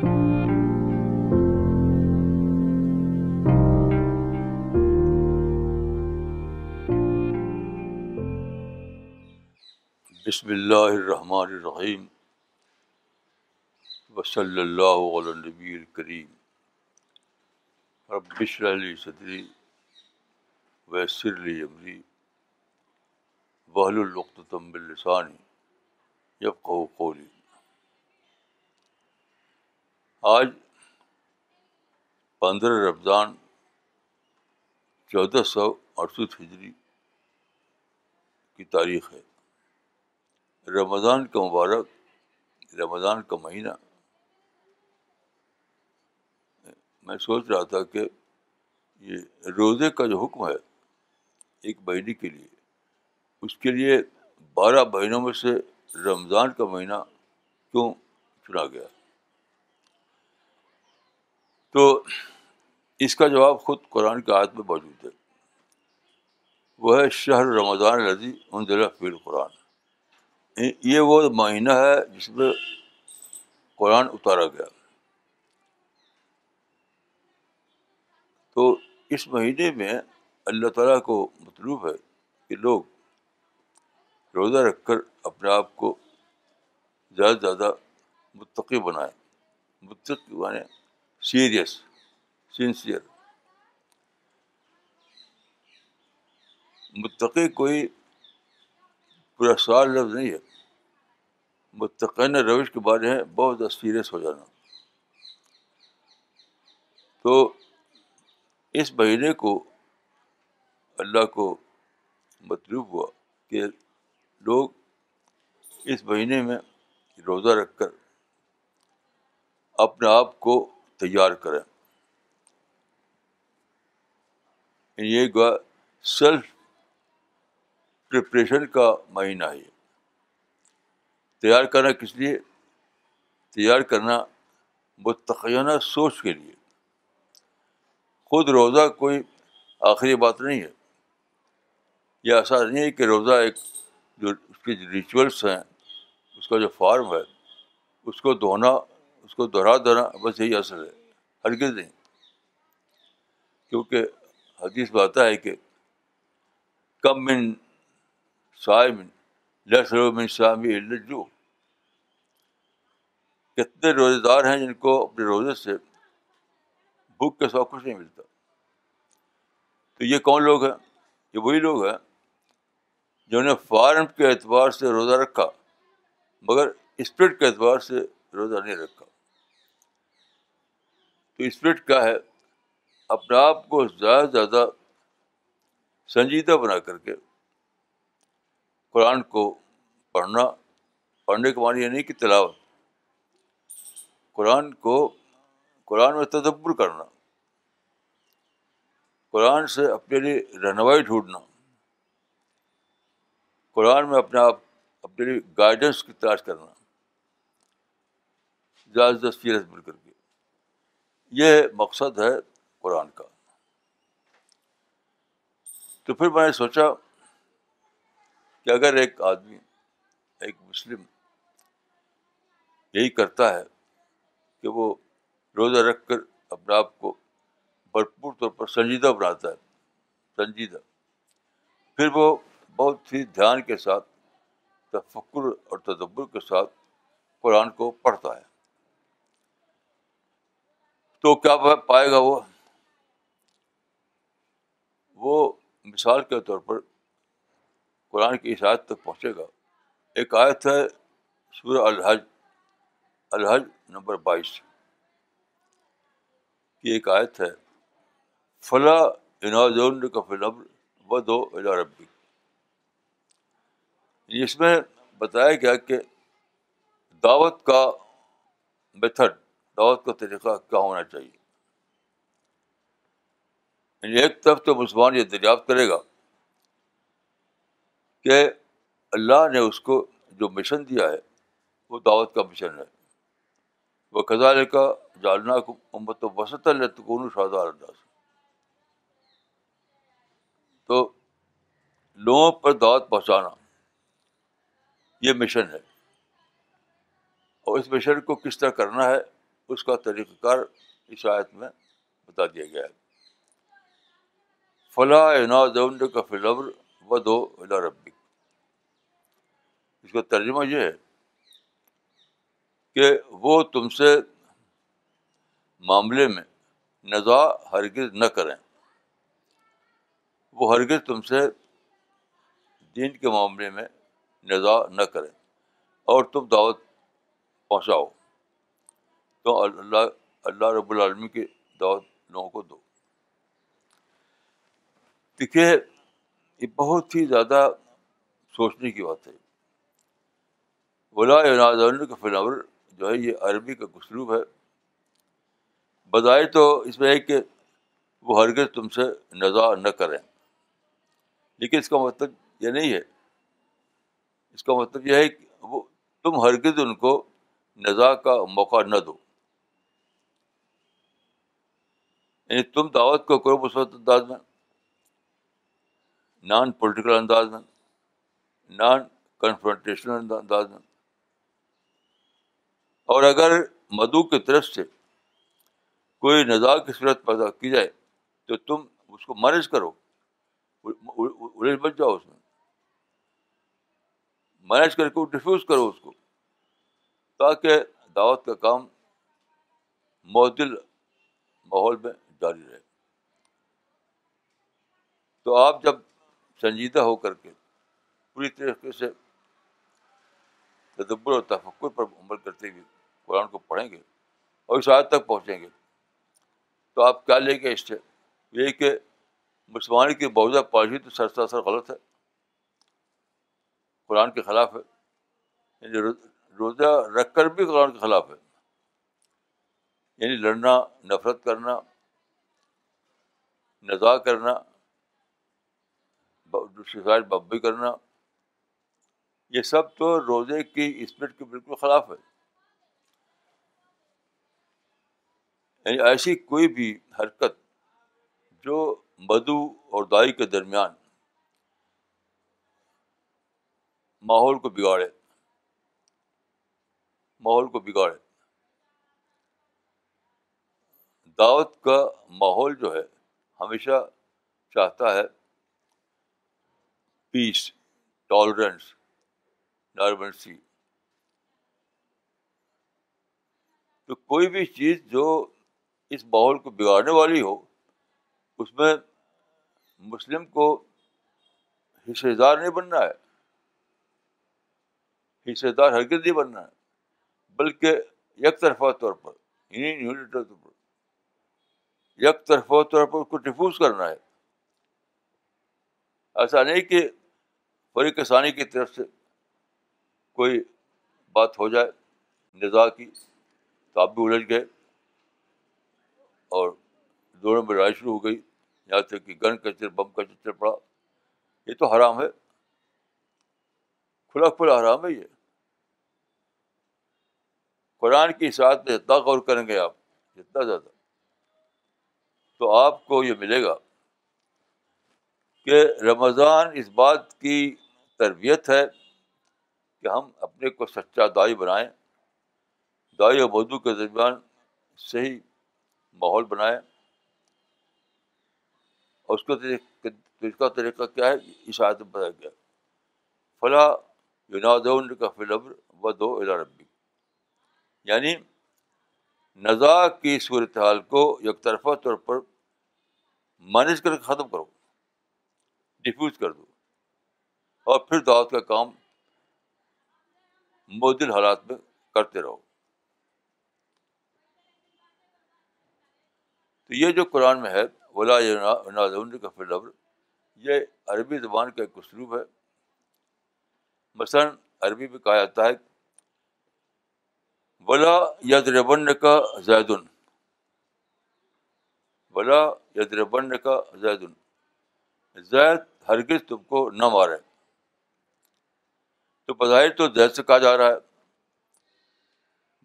بسم اللہ الرحمن الرحیم وصلی اللہ عل نبی الکریم رب بس علی صدری ویسر علی عمری بحل القط و تمب السانی یبقو قولی آج پندرہ رمضان چودہ سو اڑسٹھ ہجری کی تاریخ ہے رمضان کا مبارک رمضان کا مہینہ میں سوچ رہا تھا کہ یہ روزے کا جو حکم ہے ایک مہینے کے لیے اس کے لیے بارہ مہینوں میں سے رمضان کا مہینہ کیوں چنا گیا تو اس کا جواب خود قرآن کے آیت میں موجود ہے وہ ہے شہر رمضان رضی عمدہ فی القرآن یہ وہ مہینہ ہے جس میں قرآن اتارا گیا تو اس مہینے میں اللہ تعالیٰ کو مطلوب ہے کہ لوگ روزہ رکھ کر اپنے آپ کو زیادہ سے زیادہ متقی بنائیں متقی بنائیں سیریس سنسیئر متقی کوئی پورا سال لفظ نہیں ہے متقین روش کے بارے میں بہت زیادہ سیریس ہو جانا تو اس مہینے کو اللہ کو مطلوب ہوا کہ لوگ اس مہینے میں روزہ رکھ کر اپنے آپ کو تیار کریں گوا سیلف پریپریشن کا مہینہ ہے تیار کرنا کس لیے تیار کرنا متقینہ سوچ کے لیے خود روزہ کوئی آخری بات نہیں ہے یہ ایسا نہیں ہے کہ روزہ ایک جو اس کے ریچولس ہیں اس کا جو فارم ہے اس کو دھونا اس کو دوہرا دہرا بس یہی اصل ہے ہرگز نہیں کیونکہ حدیث بات آتا ہے کہ کم من شاہ من لہ سا کتنے روزے دار ہیں جن کو اپنے روزے سے بھوک کے سوا کچھ نہیں ملتا تو یہ کون لوگ ہیں یہ وہی لوگ ہیں جنہوں نے فارم کے اعتبار سے روزہ رکھا مگر اسپرٹ کے اعتبار سے روزہ نہیں رکھا تو اسپرٹ کیا ہے اپنے آپ کو زیادہ سے زیادہ سنجیدہ بنا کر کے قرآن کو پڑھنا پڑھنے کے معنی یعنی کہ تلاوت قرآن کو قرآن میں تدبر کرنا قرآن سے اپنے لیے رہنمائی ڈھونڈنا قرآن میں اپنے آپ اپنے لیے گائیڈنس کی تلاش کرنا زیادہ سے زیادہ سیرت مل کر کے یہ مقصد ہے قرآن کا تو پھر میں نے سوچا کہ اگر ایک آدمی ایک مسلم یہی کرتا ہے کہ وہ روزہ رکھ کر اپنے آپ کو بھرپور طور پر سنجیدہ بناتا ہے سنجیدہ پھر وہ بہت ہی دھیان کے ساتھ تفکر اور تدبر کے ساتھ قرآن کو پڑھتا ہے تو کیا پائے گا وہ وہ مثال کے طور پر قرآن کی اشاعت تک پہنچے گا ایک آیت ہے سورہ الحج الحج نمبر بائیس کی ایک آیت ہے فلاں ان کا فلبر دو ربی اس میں بتایا گیا کہ دعوت کا میتھڈ دعوت کا طریقہ کیا ہونا چاہیے یعنی ایک طرف تو مسلمان یہ دریافت کرے گا کہ اللہ نے اس کو جو مشن دیا ہے وہ دعوت کا مشن ہے وہ قضا کا جالنا امت وسط اللہ لوگوں پر دعوت پہنچانا یہ مشن ہے اور اس مشن کو کس طرح کرنا ہے اس کا طریقہ کار عشایت میں بتا دیا گیا ہے فلاں کا فلور و دو ربک اس کا ترجمہ یہ ہے کہ وہ تم سے معاملے میں نظا ہرگز نہ کریں وہ ہرگز تم سے دین کے معاملے میں نظا نہ کریں اور تم دعوت پہنچاؤ تو اللہ اللہ رب العالمی کے دعوت لوگوں کو دو دیکھیے یہ بہت ہی زیادہ سوچنے کی بات ہے ولا کا فلاور جو ہے یہ عربی کا گسلوب ہے بظاہر تو اس میں ہے کہ وہ ہرگز تم سے نظا نہ کریں لیکن اس کا مطلب یہ نہیں ہے اس کا مطلب یہ ہے کہ وہ تم ہرگز ان کو نظا کا موقع نہ دو یعنی تم دعوت کو کرو مثبت انداز میں نان پولیٹیکل انداز میں نان کنفرنٹیشنل انداز میں اور اگر مدو کی طرف سے کوئی نزا کی صورت پیدا کی جائے تو تم اس کو مینج کرو اریج بچ جاؤ اس میں مینج کر کے ڈیفیوز کرو اس کو تاکہ دعوت کا کام معدل ماحول میں جاری رہے تو آپ جب سنجیدہ ہو کر کے پوری طریقے سے تدبر اور تفکر پر عمل کرتے ہوئے قرآن کو پڑھیں گے اور اس حادث تک پہنچیں گے تو آپ کیا لیں گے اس سے یہ کہ مسلمان کی موجودہ پالیسی تو سر سر غلط ہے قرآن کے خلاف ہے یعنی روزہ رکھ کر بھی قرآن کے خلاف ہے یعنی لڑنا نفرت کرنا نزا کرنا ببی کرنا یہ سب تو روزے کی اسپرٹ کے بالکل خلاف ہے یعنی ایسی کوئی بھی حرکت جو مدو اور دائی کے درمیان ماحول کو بگاڑے ماحول کو بگاڑے دعوت کا ماحول جو ہے ہمیشہ چاہتا ہے پیس ٹالرنس نارمنسی تو کوئی بھی چیز جو اس ماحول کو بگاڑنے والی ہو اس میں مسلم کو حصے دار نہیں بننا ہے حصے دار نہیں بننا ہے بلکہ یک طرفہ طور پر یکطرفہ یعنی طور پر یک طور پر اس کو ڈفیوز کرنا ہے ایسا نہیں کہ فریق کسانی کی طرف سے کوئی بات ہو جائے نظا کی تو آپ بھی الجھ گئے اور دونوں میں لڑائی شروع ہو گئی یہاں تک کہ گن کا چر بم کا چر پڑا یہ تو حرام ہے کھلا کھلا حرام ہے یہ قرآن کی اشاعت میں اتنا غور کریں گے آپ جتنا زیادہ تو آپ کو یہ ملے گا کہ رمضان اس بات کی تربیت ہے کہ ہم اپنے کو سچا دائی بنائیں دائی اور بدو کے درمیان صحیح ماحول بنائیں اور اس کا اس کا طریقہ کیا ہے میں بتایا گیا فلاں یوناد کا فلبر و دو ربی یعنی نزا کی صورتحال کو یک طرفہ طور پر مینیج کر کے ختم کرو ڈیفیوز کر دو اور پھر دعوت کا کام مدل حالات میں کرتے رہو تو یہ جو قرآن میں ہے ولا کا لبر یہ عربی زبان کا ایک اسلوب ہے مثلاً عربی میں کہا جاتا ہے ولا یاد ربن کا زید بلا یدربن کا زید زید ہرگز تم کو نہ مارے تو بظاہر تو زید سے کہا جا رہا ہے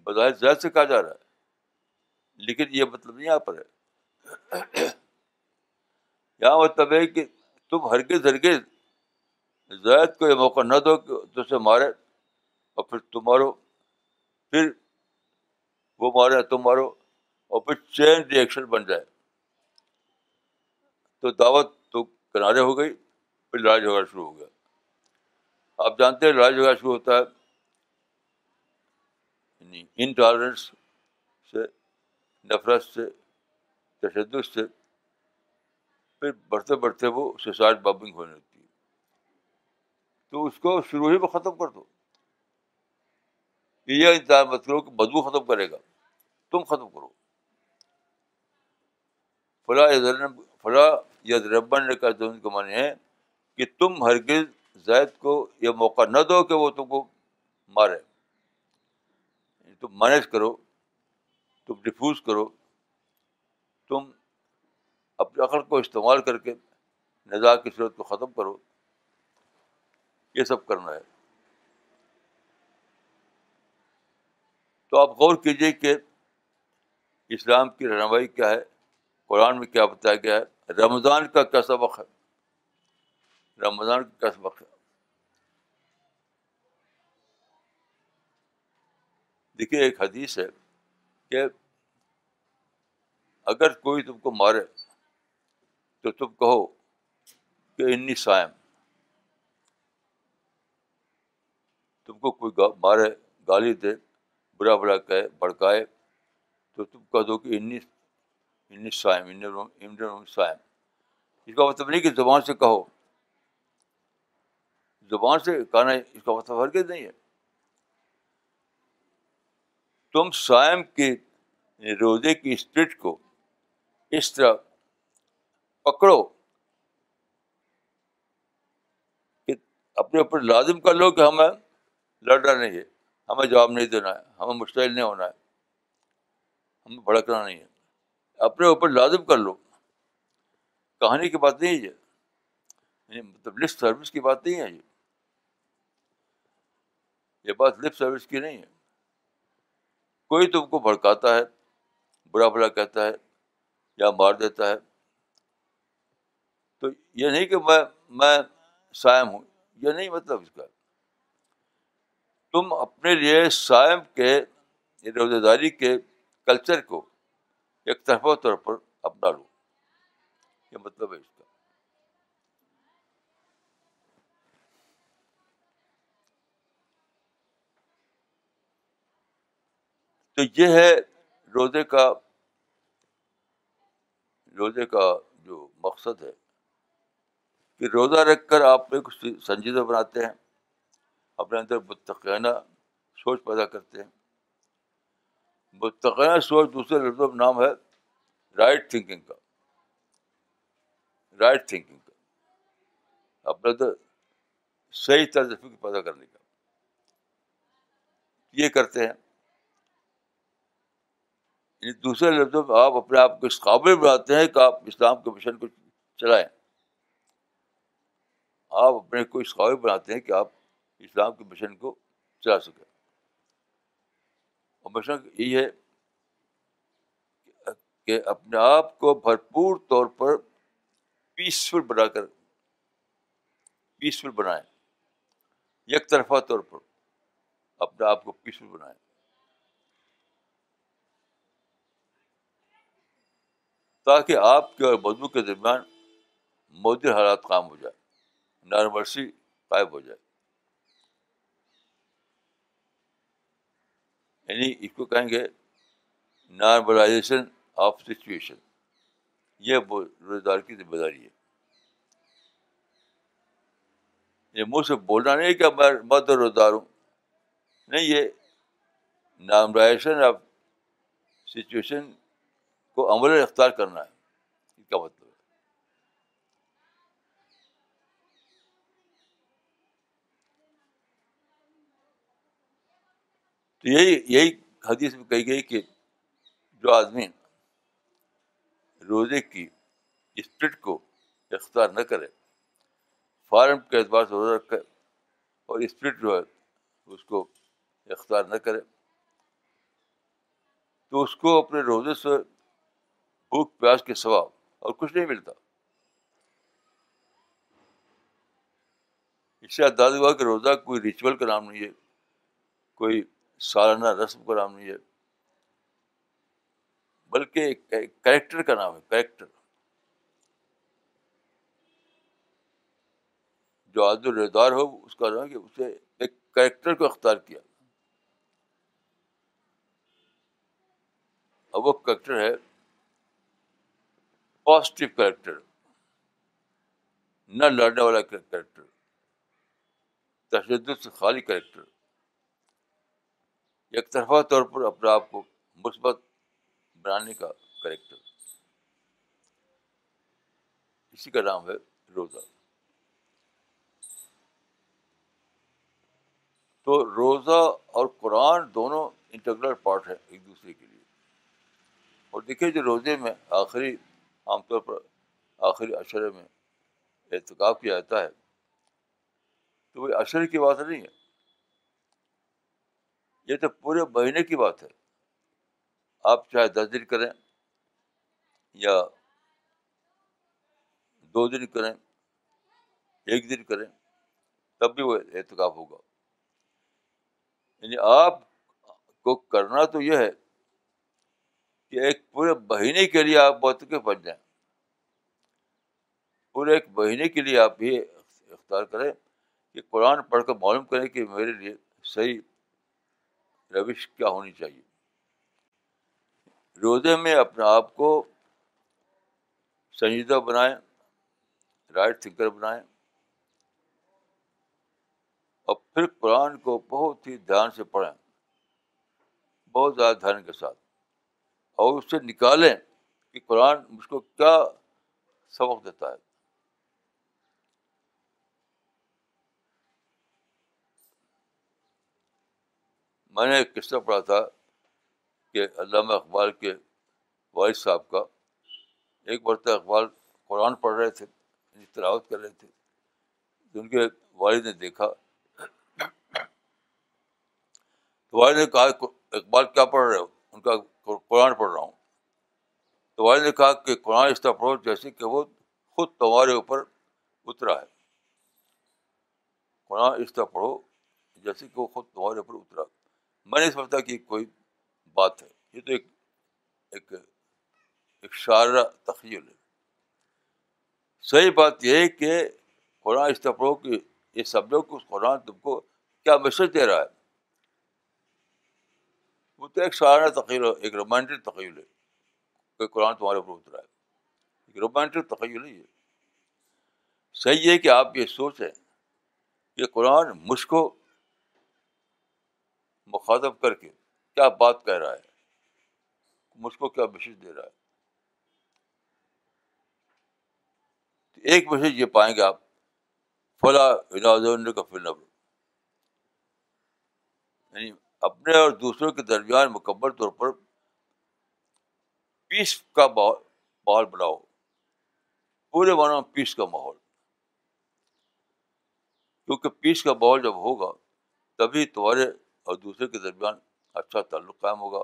بظاہر زید سے کہا جا رہا ہے لیکن یہ مطلب نہیں یہاں پر ہے یہاں مطلب ہے کہ تم ہرگز ہرگز زید کو یہ موقع نہ دو کہ تم سے مارے اور پھر تم مارو پھر وہ مارے تم مارو اور پھر چین ریئیکشن بن جائے تو دعوت تو کنارے ہو گئی پھر لڑائی جھگڑا شروع ہو گیا آپ جانتے ہیں لڑائی جھگڑا شروع ہوتا ہے انٹالرنس یعنی سے نفرت سے تشدد سے پھر بڑھتے بڑھتے وہ سوسائڈ بابنگ ہونے لگتی ہے تو اس کو شروع ہی میں ختم کر دو یہ انتظار مت کرو کہ بدبو ختم کرے گا تم ختم کرو فلاں فلاں ید ربن نے کہا تو ان کے معنی ہیں کہ تم ہرگز زید کو یہ موقع نہ دو کہ وہ تم کو مارے یعنی تم مینج کرو تم ڈیفیوز کرو تم اپنے عقل کو استعمال کر کے نظا کی صورت کو ختم کرو یہ سب کرنا ہے تو آپ غور کیجیے کہ اسلام کی رہنمائی کیا ہے قرآن میں کیا بتایا گیا ہے رمضان کا کیسا وقت رمضان کا کیسا وقت دیکھیے ایک حدیث ہے کہ اگر کوئی تم کو مارے تو تم کہو کہ انی سائم تم کو کوئی مارے گالی دے برا برا کہے بھڑکائے تو تم کہہ دو کہ انی انیم ان روم اس کا مطلب نہیں کہ زبان سے کہو زبان سے کہنا اس کا مطلب ہر کے نہیں ہے تم سوائم کے روزے کی اسپرٹ کو اس طرح پکڑو کہ اپنے اوپر لازم کر لو کہ ہمیں لڑ رہا نہیں ہے ہمیں جواب نہیں دینا ہے ہمیں مشتعل نہیں ہونا ہے ہمیں بھڑکنا نہیں ہے اپنے اوپر لازم کر لو کہانی کی بات نہیں ہے یہ یعنی مطلب لفٹ سروس کی بات نہیں ہے یہ بات لفٹ سروس کی نہیں ہے کوئی تم کو بھڑکاتا ہے برا بھلا کہتا ہے یا مار دیتا ہے تو یہ نہیں کہ میں میں سائم ہوں یہ نہیں مطلب اس کا تم اپنے لیے سائم کے یعنی روزے داری کے کلچر کو ایک طرفہ طور پر اپنا لوں یہ مطلب ہے اس کا تو یہ ہے روزے کا روزے کا جو مقصد ہے کہ روزہ رکھ کر آپ ایک سنجیدہ بناتے ہیں اپنے اندر متقینہ سوچ پیدا کرتے ہیں متقنہ سوچ دوسرے لفظوں میں نام ہے رائٹ تھنکنگ کا رائٹ تھنکنگ کا اپنے تو صحیح طرز فکر پیدا کرنے کا یہ کرتے ہیں یعنی دوسرے لفظوں میں آپ اپنے آپ کو اس قابل بناتے ہیں کہ آپ اسلام کے مشن کو چلائیں آپ اپنے کو اس قابل بناتے ہیں کہ آپ اسلام کے مشن کو چلا سکیں ہمیشہ یہ ہے کہ اپنے آپ کو بھرپور طور پر پیسفل بنا کر پیسفل بنائیں یک طرفہ طور پر اپنے آپ کو پیسفل بنائیں تاکہ آپ کے اور مدعو کے درمیان مودی حالات قائم ہو جائے نارمرسی قائب ہو جائے یعنی اس کو کہیں گے نارملائزیشن آف سچویشن یہ روزگار کی ذمہ داری ہے یہ مجھ سے بولنا نہیں کہ کیا بہت دار ہوں نہیں یہ نارملائزیشن آف سچویشن کو عمل اختیار کرنا ہے اس کا مطلب تو یہی یہی حدیث میں کہی گئی کہ جو آدمی روزے کی اسپرٹ کو اختیار نہ کرے فارم کے اعتبار سے روزہ رکھے اور اسپرٹ جو ہے اس کو اختیار نہ کرے تو اس کو اپنے روزے سے بھوک پیاس کے سوا اور کچھ نہیں ملتا اس سے اداز ہوا کہ روزہ کوئی ریچول کا نام نہیں ہے کوئی سالانہ رسم کا نام نہیں ہے بلکہ کریکٹر کا نام ہے کریکٹر جو عاد الردار ہو اس کا نام کہ اسے ایک کریکٹر کو اختیار کیا اب وہ کریکٹر ہے پازیٹیو کریکٹر نہ لڑنے والا کریکٹر تشدد سے خالی کریکٹر ایک طرفہ طور پر اپنے آپ کو مثبت بنانے کا کریکٹر اسی کا نام ہے روزہ تو روزہ اور قرآن دونوں انٹرگرل پارٹ ہیں ایک دوسرے کے لیے اور دیکھیے جو روزے میں آخری عام طور پر آخری اشرے میں اعتکاب کیا جاتا ہے تو وہ عشرے کی بات نہیں ہے یہ تو پورے مہینے کی بات ہے آپ چاہے دس دن کریں یا دو دن کریں ایک دن کریں تب بھی وہ احتکاب ہوگا یعنی آپ کو کرنا تو یہ ہے کہ ایک پورے مہینے کے لیے آپ بہت کے بن جائیں پورے ایک مہینے کے لیے آپ یہ اختیار کریں کہ قرآن پڑھ کر معلوم کریں کہ میرے لیے صحیح روش کیا ہونی چاہیے روزے میں اپنے آپ کو سنجیدہ بنائیں رائٹ تھنکر بنائیں اور پھر قرآن کو بہت ہی دھیان سے پڑھیں بہت زیادہ دھیان کے ساتھ اور اس سے نکالیں کہ قرآن مجھ کو کیا سبق دیتا ہے میں نے ایک قصہ پڑھا تھا کہ علامہ اقبال کے والد صاحب کا ایک برتن اقبال قرآن پڑھ رہے تھے یعنی تلاوت کر رہے تھے تو ان کے والد نے دیکھا تو والد نے کہا اقبال کیا پڑھ رہے ہو ان کا قرآن پڑھ رہا ہوں تو والد نے کہا کہ قرآن اس طرح پڑھو جیسے کہ وہ خود تمہارے اوپر اترا ہے قرآن اس طرح پڑھو جیسے کہ وہ خود تمہارے اوپر اترا میں نہیں سمجھتا کہ کوئی بات ہے یہ تو ایک ایک, شارہ تخیل ہے صحیح بات یہ ہے کہ قرآن استفرو کی یہ سب لوگ قرآن تم کو کیا میسج دے رہا ہے وہ تو ایک شارہ تخیل ہے ایک رومانٹک تخیل ہے کہ قرآن تمہارے اوپر اترا ہے ایک رومانٹک تخیل ہے یہ صحیح ہے کہ آپ یہ سوچیں کہ قرآن مجھ کو مخاطب کر کے کیا بات کہہ رہا ہے مجھ کو کیا میسج دے رہا ہے ایک میسج یہ پائیں گے آپ فلاں یعنی اپنے اور دوسروں کے درمیان مکمل طور پر پیس کا ماحول بناؤ پورے میں پیس کا ماحول کیونکہ پیس کا ماحول جب ہوگا تبھی تمہارے اور دوسرے کے درمیان اچھا تعلق قائم ہوگا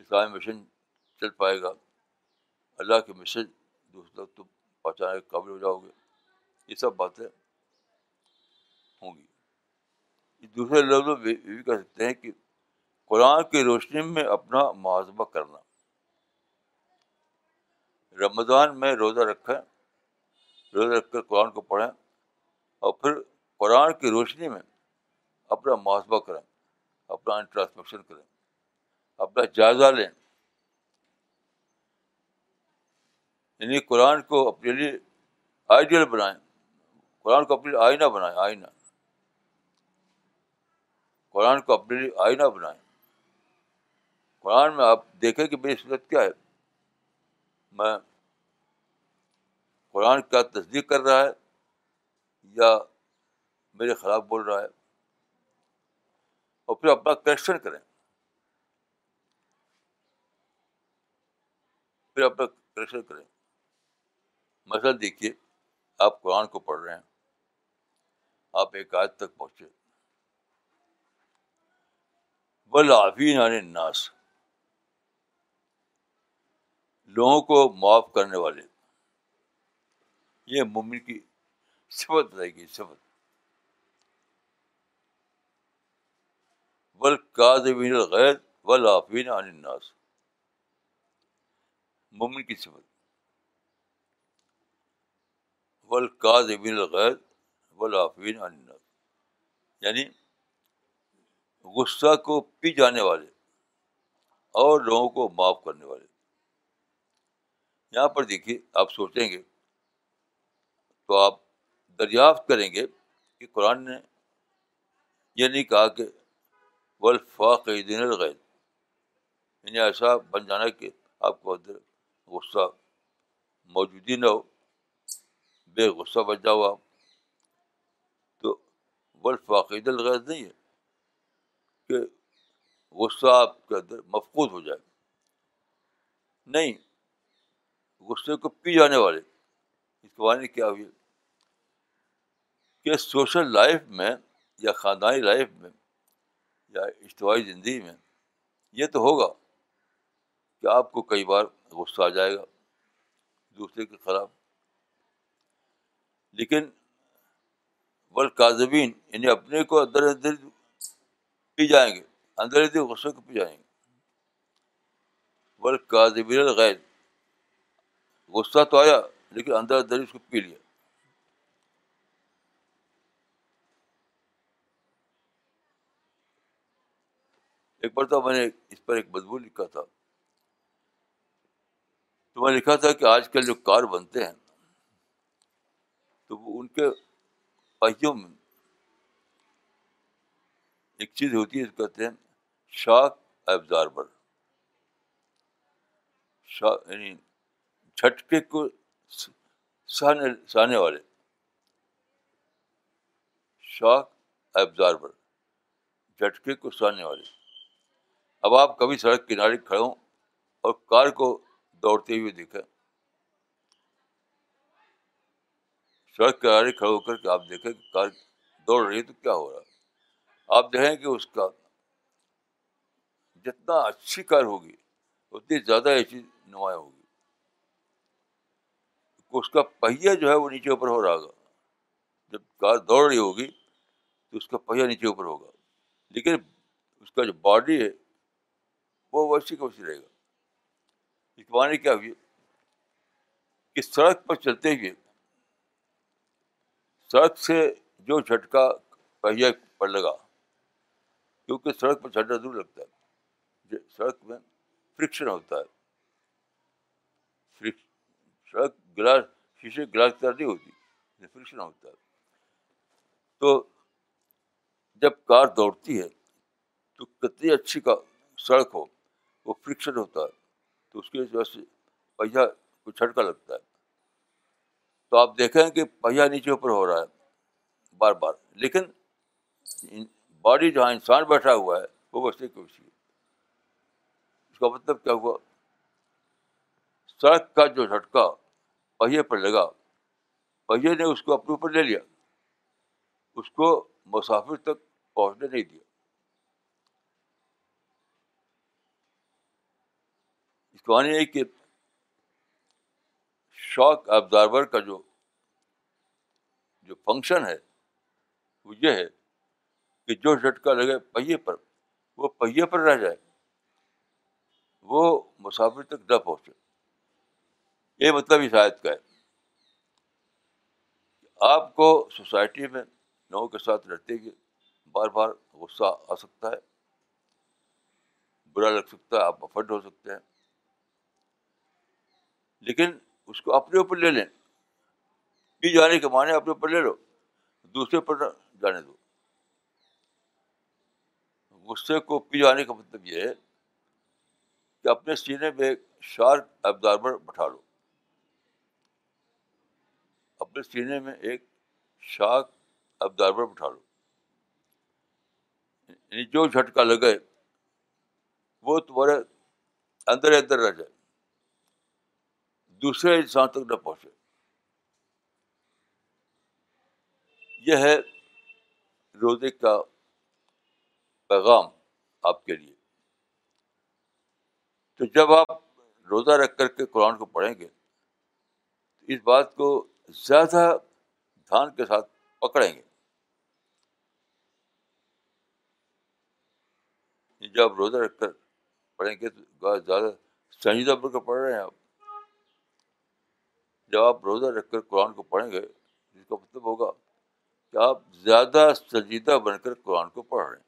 اسلامی مشن چل پائے گا اللہ کے مشن دوسرے تک تم پہنچانے کے قابل ہو جاؤ گے یہ سب باتیں ہوں گی دوسرے میں یہ بھی کہہ سکتے ہیں کہ قرآن کی روشنی میں اپنا معاذہ کرنا رمضان میں روزہ رکھیں روزہ رکھ کر قرآن کو پڑھیں اور پھر قرآن کی روشنی میں اپنا محاسبہ کریں اپنا انٹراسپیکشن کریں اپنا جائزہ لیں یعنی قرآن کو اپنے لیے آئیڈیل بنائیں قرآن کو اپنے لیے آئینہ بنائیں آئینہ قرآن کو اپنے لیے آئینہ بنائیں قرآن میں آپ دیکھیں کہ میری صورت کیا ہے میں قرآن کیا تصدیق کر رہا ہے یا میرے خلاف بول رہا ہے اور پھر اپنا کریکشن کریں پھر اپنا کریکشن کریں مثلا دیکھیے آپ قرآن کو پڑھ رہے ہیں آپ ایک آج تک پہنچے عن ناس لوگوں کو معاف کرنے والے یہ ممن کی صفت رہے گی صفت ولافین عن الناس مومن کی سمتب الغیر ولافین یعنی غصہ کو پی جانے والے اور لوگوں کو معاف کرنے والے یہاں پر دیکھیے آپ سوچیں گے تو آپ دریافت کریں گے کہ قرآن نے یہ نہیں کہا کہ الغیر یعنی ایسا بن جانا کہ آپ کو اندر غصہ موجود ہی نہ ہو بے غصہ بچ جاؤ آپ تو غلف واقعید الغیر نہیں ہے کہ غصہ آپ کے اندر مفقود ہو جائے نہیں غصے کو پی جانے والے اس کے کیا ہوئی کہ سوشل لائف میں یا خاندانی لائف میں یا اجتواعی زندگی میں یہ تو ہوگا کہ آپ کو کئی بار غصہ آ جائے گا دوسرے کے خلاف لیکن بل کاظبین یعنی اپنے کو اندر اندر پی جائیں گے اندر اندر غصے کو پی جائیں گے بل کاظبین غیر غصہ تو آیا لیکن اندر اندر اس کو پی لیا ایک بار تو میں نے اس پر ایک مضمون لکھا تھا تو میں لکھا تھا کہ آج کل جو کار بنتے ہیں تو وہ ان کے پہیوں میں ایک چیز ہوتی ہے جو کہتے ہیں شاک ابزاربر شاک یعنی جھٹکے کو سہنے سہنے والے شاک ابزاربر جھٹکے کو سہنے والے اب آپ کبھی سڑک کنارے کھڑے ہوں اور کار کو دوڑتے ہوئے دیکھیں سڑک کنارے کھڑے ہو کر کے آپ دیکھیں کہ کار دوڑ رہی ہے تو کیا ہو رہا ہے آپ دیکھیں کہ اس کا جتنا اچھی کار ہوگی اتنی زیادہ یہ چیز نمایاں ہوگی اس کا پہیہ جو ہے وہ نیچے اوپر ہو رہا ہوگا جب کار دوڑ رہی ہوگی تو اس کا پہیہ نیچے اوپر ہوگا لیکن اس کا جو باڈی ہے وہ اوشی کا رہے گا اس معنی کیا ہوئی کہ سڑک پر چلتے ہوئے سڑک سے جو جھٹکا پہیا پر لگا کیونکہ سڑک پر جھٹنا دور لگتا ہے سڑک میں فرکشن ہوتا ہے سڑک گلاس شیشے گلاس کی طرح نہیں ہوتی فرکشن ہوتا ہے تو جب کار دوڑتی ہے تو کتنی اچھی کا سڑک ہو وہ فرکشن ہوتا ہے تو اس کی وجہ سے پہیا کو جھٹکا لگتا ہے تو آپ دیکھیں کہ پہیا نیچے اوپر ہو رہا ہے بار بار لیکن باڈی جہاں انسان بیٹھا ہوا ہے وہ بچنے کی ہے اس کا مطلب کیا ہوا سڑک کا جو جھٹکا پہیے پر لگا پہیے نے اس کو اپنے اوپر لے لیا اس کو مسافر تک پہنچنے نہیں دیا ہے کہ شوق آبزارور کا جو جو فنکشن ہے وہ یہ ہے کہ جو جھٹکا لگے پہیے پر وہ پہیے پر رہ جائے وہ مسافر تک نہ پہنچے یہ مطلب اس آیت کا ہے آپ کو سوسائٹی میں لوگوں کے ساتھ لڑتے ہوئے بار بار غصہ آ سکتا ہے برا لگ سکتا ہے آپ افرڈ ہو سکتے ہیں لیکن اس کو اپنے اوپر لے لیں پی جانے کے معنی اپنے اوپر لے لو دوسرے پر جانے دو غصے کو پی جانے کا مطلب یہ ہے کہ اپنے سینے میں ایک شارک ابزاربر بٹھا لو اپنے سینے میں ایک شارک ابزاربر بٹھا لو یعنی جو جھٹکا لگے وہ تمہارے اندر اندر رہ جائے دوسرے انسان تک نہ پہنچے یہ ہے روزے کا پیغام آپ کے لیے تو جب آپ روزہ رکھ کر کے قرآن کو پڑھیں گے تو اس بات کو زیادہ دھان کے ساتھ پکڑیں گے جب آپ روزہ رکھ کر پڑھیں گے تو زیادہ سنجیدہ بڑھ کر پڑھ رہے ہیں آپ جب آپ روزہ رکھ کر قرآن کو پڑھیں گے اس کا مطلب ہوگا کہ آپ زیادہ سنجیدہ بن کر قرآن کو پڑھ رہے ہیں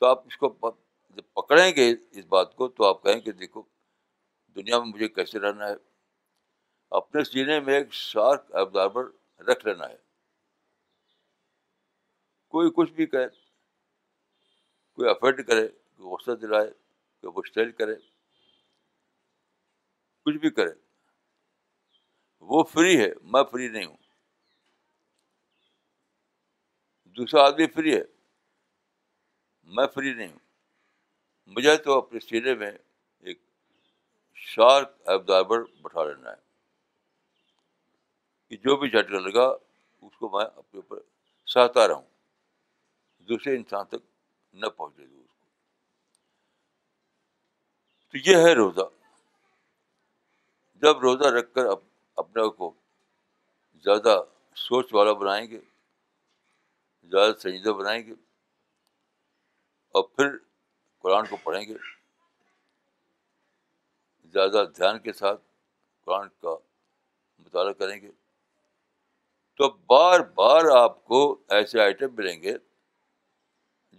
تو آپ اس کو جب پکڑیں گے اس بات کو تو آپ کہیں گے دیکھو دنیا میں مجھے کیسے رہنا ہے اپنے سینے میں ایک شارک ابدار پر رکھ لینا ہے کوئی کچھ بھی کہے کوئی افیکٹ کرے کوئی غصہ دلائے کوئی مشتعل کرے کچھ بھی کرے وہ فری ہے میں فری نہیں ہوں دوسرا آدمی فری ہے میں فری نہیں ہوں مجھے تو اپنے سینے میں ایک شارک ایپ بٹھا لینا ہے کہ جو بھی جھٹکا لگا اس کو میں اپنے اوپر سہتا رہوں دوسرے انسان تک نہ پہنچے دوں اس کو تو یہ ہے روزہ جب روزہ رکھ کر اپنے کو زیادہ سوچ والا بنائیں گے زیادہ سنجیدہ بنائیں گے اور پھر قرآن کو پڑھیں گے زیادہ دھیان کے ساتھ قرآن کا مطالعہ کریں گے تو بار بار آپ کو ایسے آئٹم ملیں گے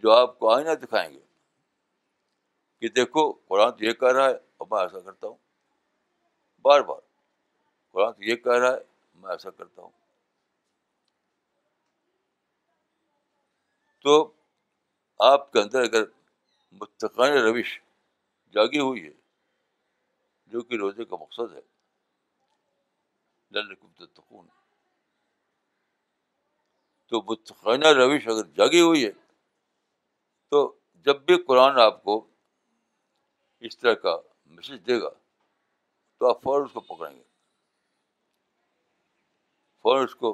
جو آپ کو آئینہ دکھائیں گے کہ دیکھو قرآن تو یہ کہہ رہا ہے اور میں ایسا کرتا ہوں بار بار قرآن تو یہ کہہ رہا ہے میں ایسا کرتا ہوں تو آپ کے اندر اگر متقان روش جاگی ہوئی ہے جو کہ روزے کا مقصد ہے تو متقانہ روش اگر جاگی ہوئی ہے تو جب بھی قرآن آپ کو اس طرح کا میسج دے گا تو آپ فوراً اس کو پکڑیں گے فوراً اس کو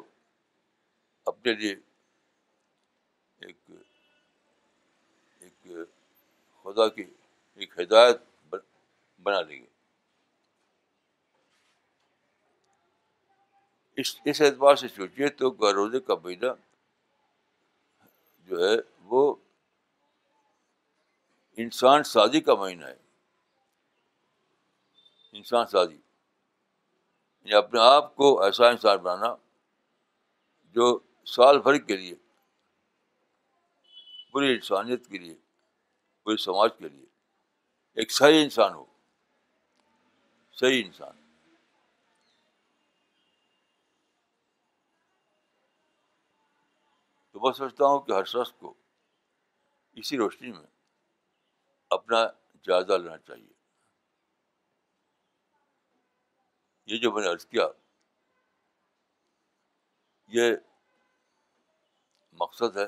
اپنے لیے ایک ایک خدا کی ایک ہدایت بنا لیں گے اس اس اعتبار سے سوچیے تو روزے کا مہینہ جو ہے وہ انسان شادی کا مہینہ ہے انسان سازی یعنی اپنے آپ کو ایسا انسان بنانا جو سال بھر کے لیے پوری انسانیت کے لیے پورے سماج کے لیے ایک صحیح انسان ہو صحیح انسان تو میں سمجھتا ہوں کہ ہر شخص کو اسی روشنی میں اپنا جائزہ لینا چاہیے یہ جو میں نے عرض کیا یہ مقصد ہے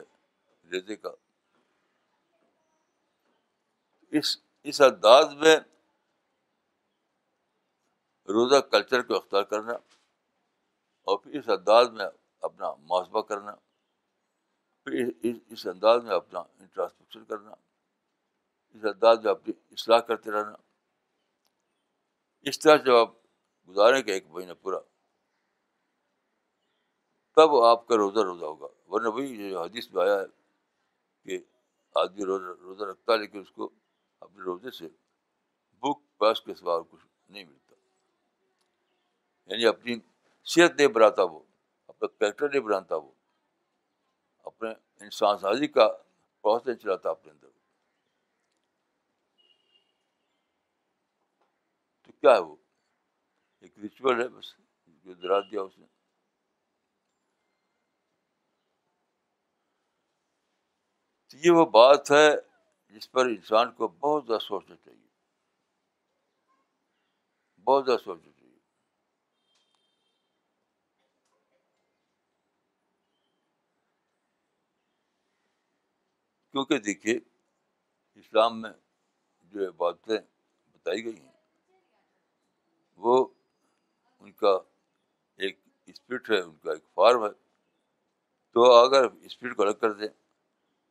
ریزے کا اس اس انداز میں روزہ کلچر کو اختیار کرنا اور پھر اس انداز میں اپنا محاسبہ کرنا پھر اس انداز میں اپنا انٹراسپیکشن کرنا اس انداز میں اپنی اصلاح کرتے رہنا اس طرح جب آپ گزاریں کہ ایک مہینہ پورا تب آپ کا روزہ روزہ ہوگا ورنہ بھائی کہ آدمی روزہ روزہ رکھتا ہے لیکن اس کو اپنے روزے سے بک پیس کے اور کچھ نہیں ملتا یعنی اپنی صحت نہیں بناتا وہ اپنا کریکٹر نہیں بناتا وہ اپنے انسان سازی کا نہیں چلاتا اپنے اندر تو کیا ہے وہ ایک ریچول ہے بس جو درا دیا اس نے تو یہ وہ بات ہے جس پر انسان کو بہت زیادہ سوچنا چاہیے بہت زیادہ سوچنا چاہیے کیونکہ دیکھیے اسلام میں جو باتیں بتائی گئی ہیں وہ ان کا ایک اسپرٹ ہے ان کا ایک فارم ہے تو اگر اسپرٹ کو الگ کر دیں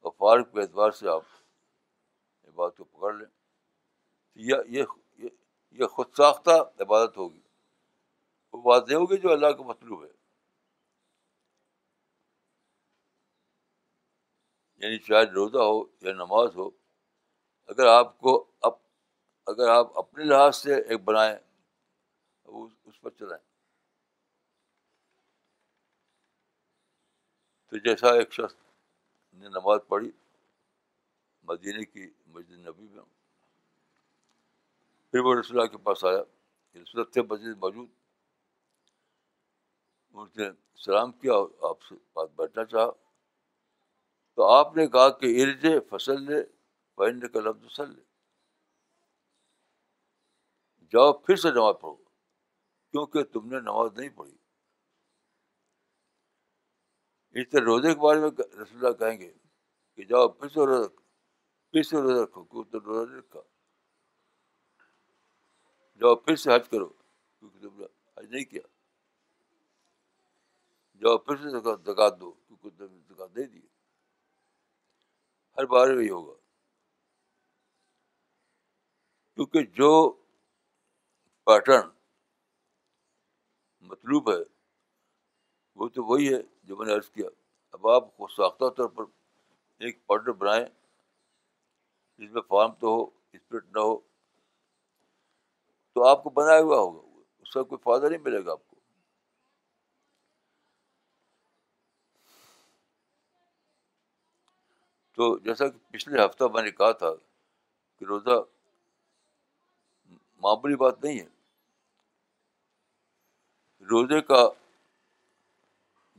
اور فارم کے اعتبار سے آپ عبادت بات کو پکڑ لیں تو یہ یہ خود ساختہ عبادت ہوگی وہ بات نہیں ہوگی جو اللہ کا مطلوب ہے یعنی چاہے روزہ ہو یا نماز ہو اگر آپ کو اگر آپ اپنے لحاظ سے ایک بنائیں اس پر چلائیں تو جیسا ایک شخص نے نماز پڑھی مدینہ کی مسجد نبی میں پھر وہ رسول اللہ کے پاس آیا رسول تھے مسجد موجود نے سلام کیا اور آپ سے بات بیٹھنا چاہا تو آپ نے کہا کہ ارج فصل لے پہننے کا لفظ سل لے جاؤ پھر سے نماز پڑھو کیونکہ تم نے نماز نہیں پڑھی اس طرح روزے کے بارے میں رسول اللہ کہیں گے کہ جاؤ پھر سے روزہ رکھو پھر سے روزہ رکھو روزہ جاؤ پھر سے حج کرو کیونکہ تم نے حج نہیں کیا جاؤ پھر سے زکات دو کیونکہ تم نے دکات نہیں دی ہر بارے میں یہ ہوگا کیونکہ جو پیٹرن مطلوب ہے وہ تو وہی ہے جو میں نے عرض کیا اب آپ خود ساختہ طور پر ایک آڈر بنائیں جس میں فارم تو ہو اسپرٹ نہ ہو تو آپ کو بنایا ہوا ہوگا اس کا کوئی فائدہ نہیں ملے گا آپ کو تو جیسا کہ پچھلے ہفتہ میں نے کہا تھا کہ روزہ معمولی بات نہیں ہے روزے کا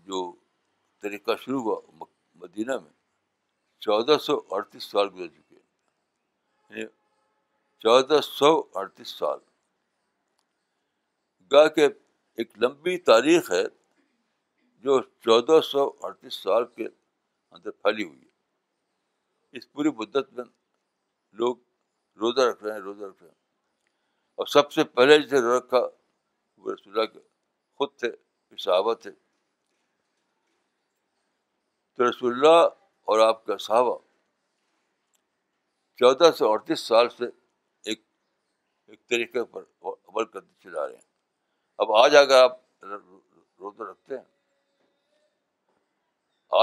جو طریقہ شروع ہوا مدینہ میں چودہ سو اڑتیس سال گزر چکے ہیں یعنی چودہ سو اڑتیس سال گاہ کے ایک لمبی تاریخ ہے جو چودہ سو اڑتیس سال کے اندر پھیلی ہوئی ہے اس پوری بدت میں لوگ روزہ رکھ رہے ہیں روزہ رکھ رہے ہیں اور سب سے پہلے جسے رکھا وہ رسول کے خود تھے صحابہ تھے تو رسول اللہ اور آپ کا صحابہ چودہ سو اڑتیس سال سے ایک ایک طریقے پر عمل کرتے چلا رہے ہیں اب آج اگر آپ روزہ رکھتے ہیں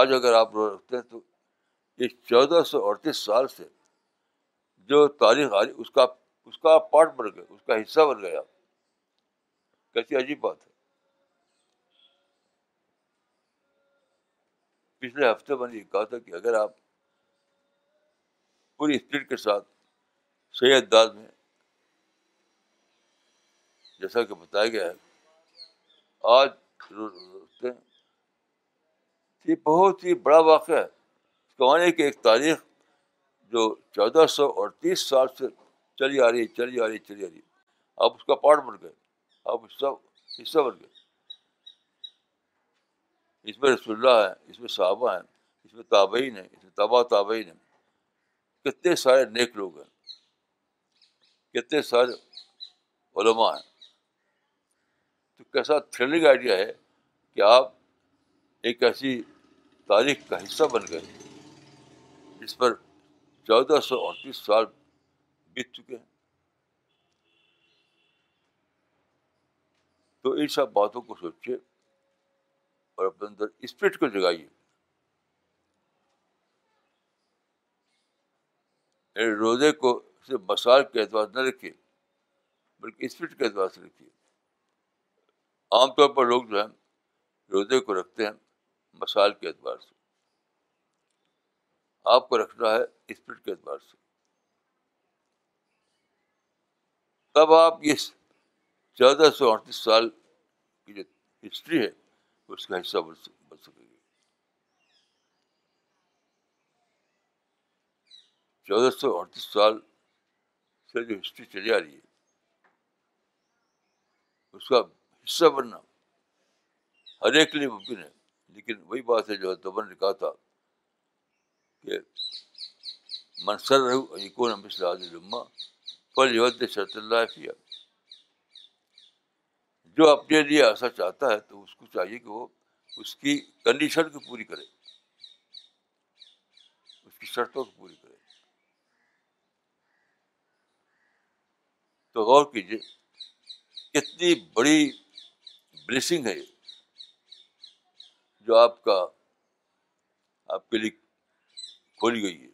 آج اگر آپ روزہ رکھتے ہیں تو اس چودہ سو اڑتیس سال سے جو تاریخ آ رہی اس کا اس کا پارٹ بن گیا اس کا حصہ بن گیا کیسی عجیب بات ہے پچھلے ہفتے میں نے یہ کہا تھا کہ اگر آپ پوری اسپیڈ کے ساتھ صحیح انداز میں جیسا کہ بتایا گیا ہے آج یہ بہت ہی بڑا واقعہ ہے کمانے کی ایک تاریخ جو چودہ سو اور تیس سال سے چلی آ رہی ہے چلی آ رہی ہے چلی آ رہی ہے آپ اس کا پارٹ بن گئے آپ اس کا حصہ بن گئے اس میں رسول اللہ ہیں اس میں صحابہ ہیں اس میں تابعین ہیں اس میں تباہ تابعین ہیں کتنے سارے نیک لوگ ہیں کتنے سارے علماء ہیں تو کیسا تھرلنگ آئیڈیا ہے کہ آپ ایک ایسی تاریخ کا حصہ بن گئے جس پر چودہ سو اڑتیس سال بیت چکے ہیں تو ان سب باتوں کو سوچے اور اپنے اندر اسپرٹ کو جگائیے یعنی روزے کو صرف مسال کے اعتبار نہ رکھیے بلکہ اسپرٹ کے اعتبار سے رکھیے عام طور پر لوگ جو ہیں روزے کو رکھتے ہیں مسال کے اعتبار سے آپ کو رکھنا ہے اسپرٹ کے اعتبار سے تب آپ یہ چودہ سو اڑتیس سال کی جو ہسٹری ہے اس کا حصہ بن گی چودہ سو اڑتیس سال سے جو ہسٹری چلی آ رہی ہے اس کا حصہ بننا ہر ایک لیے ممکن ہے لیکن وہی بات ہے جو ہے نے کہا تھا کہ رہو شرط اللہ کیا جو اپنے لیے ایسا چاہتا ہے تو اس کو چاہیے کہ وہ اس کی کنڈیشن کو پوری کرے اس کی شرطوں کو پوری کرے تو غور کیجیے کتنی بڑی بلیسنگ ہے جو آپ کا آپ کے لیے کھولی گئی ہے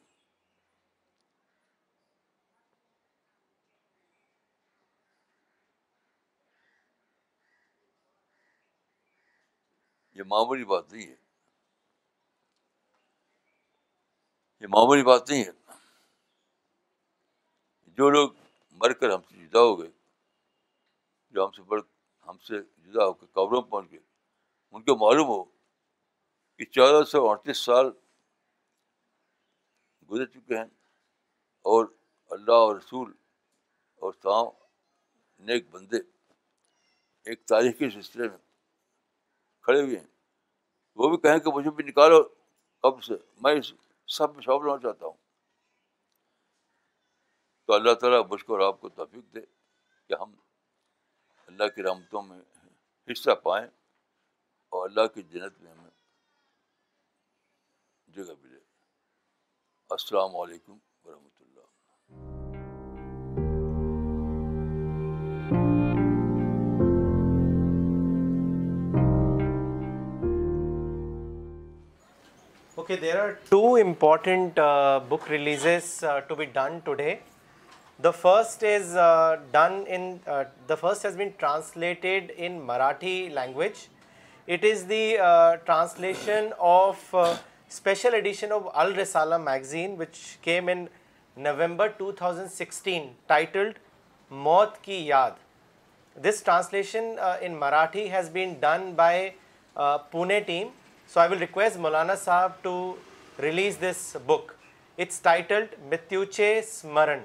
یہ معمولی بات نہیں ہے یہ معمولی بات نہیں ہے جو لوگ مر کر ہم سے جدا ہو گئے جو ہم سے بڑھ ہم سے جدا ہو کے قبروں میں پہنچ گئے ان کو معلوم ہو کہ چودہ سو اڑتیس سال گزر چکے ہیں اور اللہ اور رسول اور تمام نیک بندے ایک تاریخی سلسلے میں کھڑے ہوئے ہیں وہ بھی کہیں کہ مجھے بھی نکالو اب سے میں سب میں شامل لانا چاہتا ہوں تو اللہ تعالیٰ مجھ کو اور آپ کو توفیق دے کہ ہم اللہ کی رحمتوں میں حصہ پائیں اور اللہ کی جنت میں ہمیں جگہ ملے السلام علیکم ورحمۃ اللہ Okay, there are two important uh, book releases uh, to be done today. The first is uh, the first has been translated in Marathi language. It is the translation of special edition of Al Risala magazine, which came in November 2016, titled Maut Ki Yaad. This translation in Marathi has been done by Pune team, so I will request مولانا صاحب to release this book it's titled مترن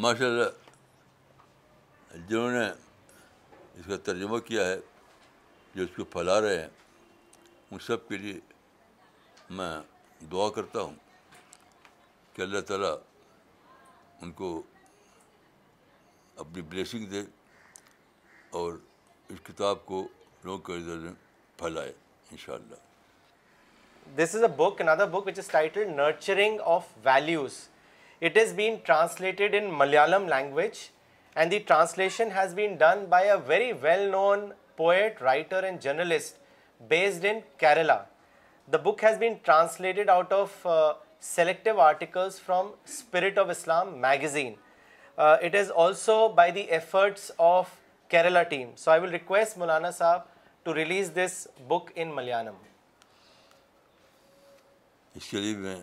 ماشاء اللہ جنہوں نے اس کا ترجمہ کیا ہے جو اس کو پھیلا رہے ہیں ان سب کے لیے میں دعا کرتا ہوں کہ اللہ تعالیٰ ان کو اپنی بلیسنگ دے اور اس کتاب کو لوگ کے ذریعے پھیلائے ان شاء اللہ this is a book in book which is title nurturing of values it is been translated in Malayalam language and the translation has been done by a very well known poet writer and journalist based in Kerala the book has been translated out of selective articles from spirit of Islam magazine it is also by the efforts of Kerala team so I will request مولانا صاحب to release this book in Malayalam اس کے لیے میں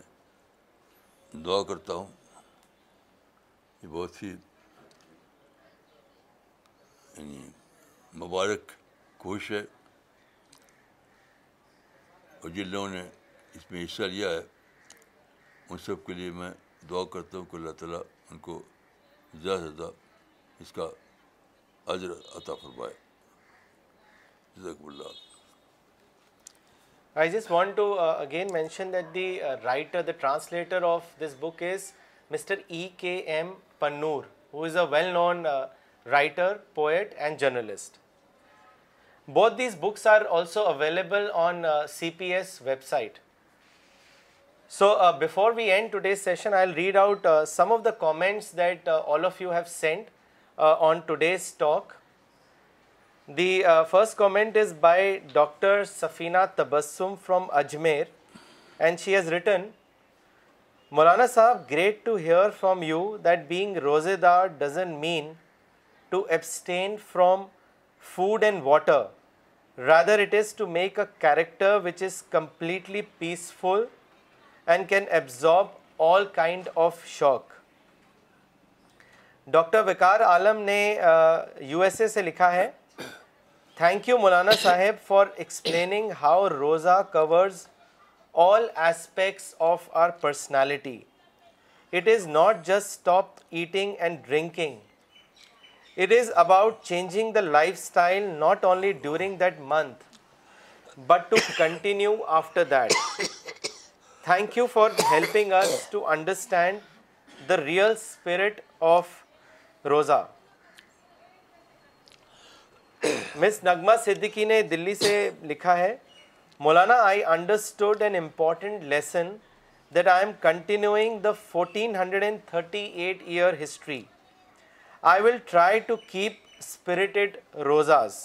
دعا کرتا ہوں یہ بہت ہی یعنی مبارک کوشش ہے اور جن لوگوں نے اس میں حصہ لیا ہے ان سب کے لیے میں دعا کرتا ہوں کہ اللہ تعالیٰ ان کو زیادہ سے زیادہ اس کا اجر عطا فرمائے اللہ translator book is Mr E K Panoor who is a writer poet and journalist both these books are available on C P S website so before we end today session I read out some of the that all of you have sent on today's talk the first comment is by doctor Safina Tabassum from Ajmer and she has written مولانا صاحب great to hear from you that being روزے دار doesn't mean to abstain from food and water rather it is to make a character which is completely peaceful and can absorb all kind of shock doctor Waqar Alam نے you S A سے لکھا ہے thank you مولانا صاحب for explaining how roza covers all aspects of our personality it is not just stop eating and drinking it is about changing the life style not only during that month but to continue after that thank you for helping us to understand the real spirit of roza Miss نغمہ صدیقی نے دلی سے لکھا ہے Maulana I understood an important lesson that I am continuing the fourteen hundred and thirty eight year history I will try to keep spirited rozas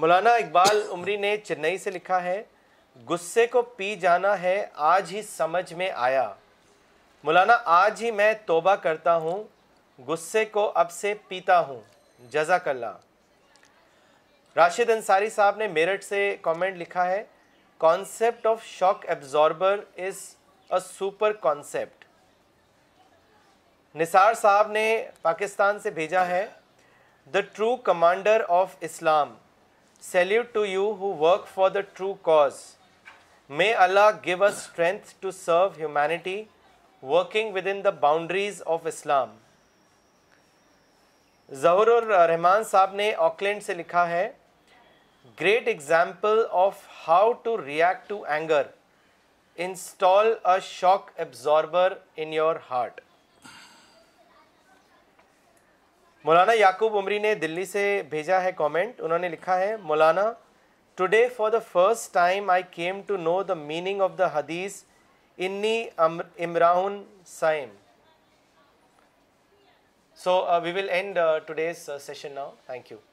Maulana Iqbal Umri نے چنئی سے لکھا ہے غصے کو پی جانا ہے آج ہی سمجھ میں آیا مولانا آج ہی میں توبہ کرتا ہوں غصے کو اب سے پیتا ہوں جزاک اللہ راشد انصاری صاحب نے میرٹھ سے کامنٹ لکھا ہے concept of shock absorber is a super concept Nisar Sahab نے پاکستان سے بھیجا ہے the true commander of Islam salute to you who work for the true cause may Allah a strength to serve humanity working with in the boundaries of Islam Zahoor ur-Rahman Sahab نے Auckland سے لکھا ہے great example of how to react to anger install a shock absorber in your heart Maulana Yaqub Umri نے دلی سے بھیجا ہے comment انہوں نے لکھا ہے Maulana today for the first time I came to know the meaning of the hadith انی امراؤن سائم so we will end today's session now thank you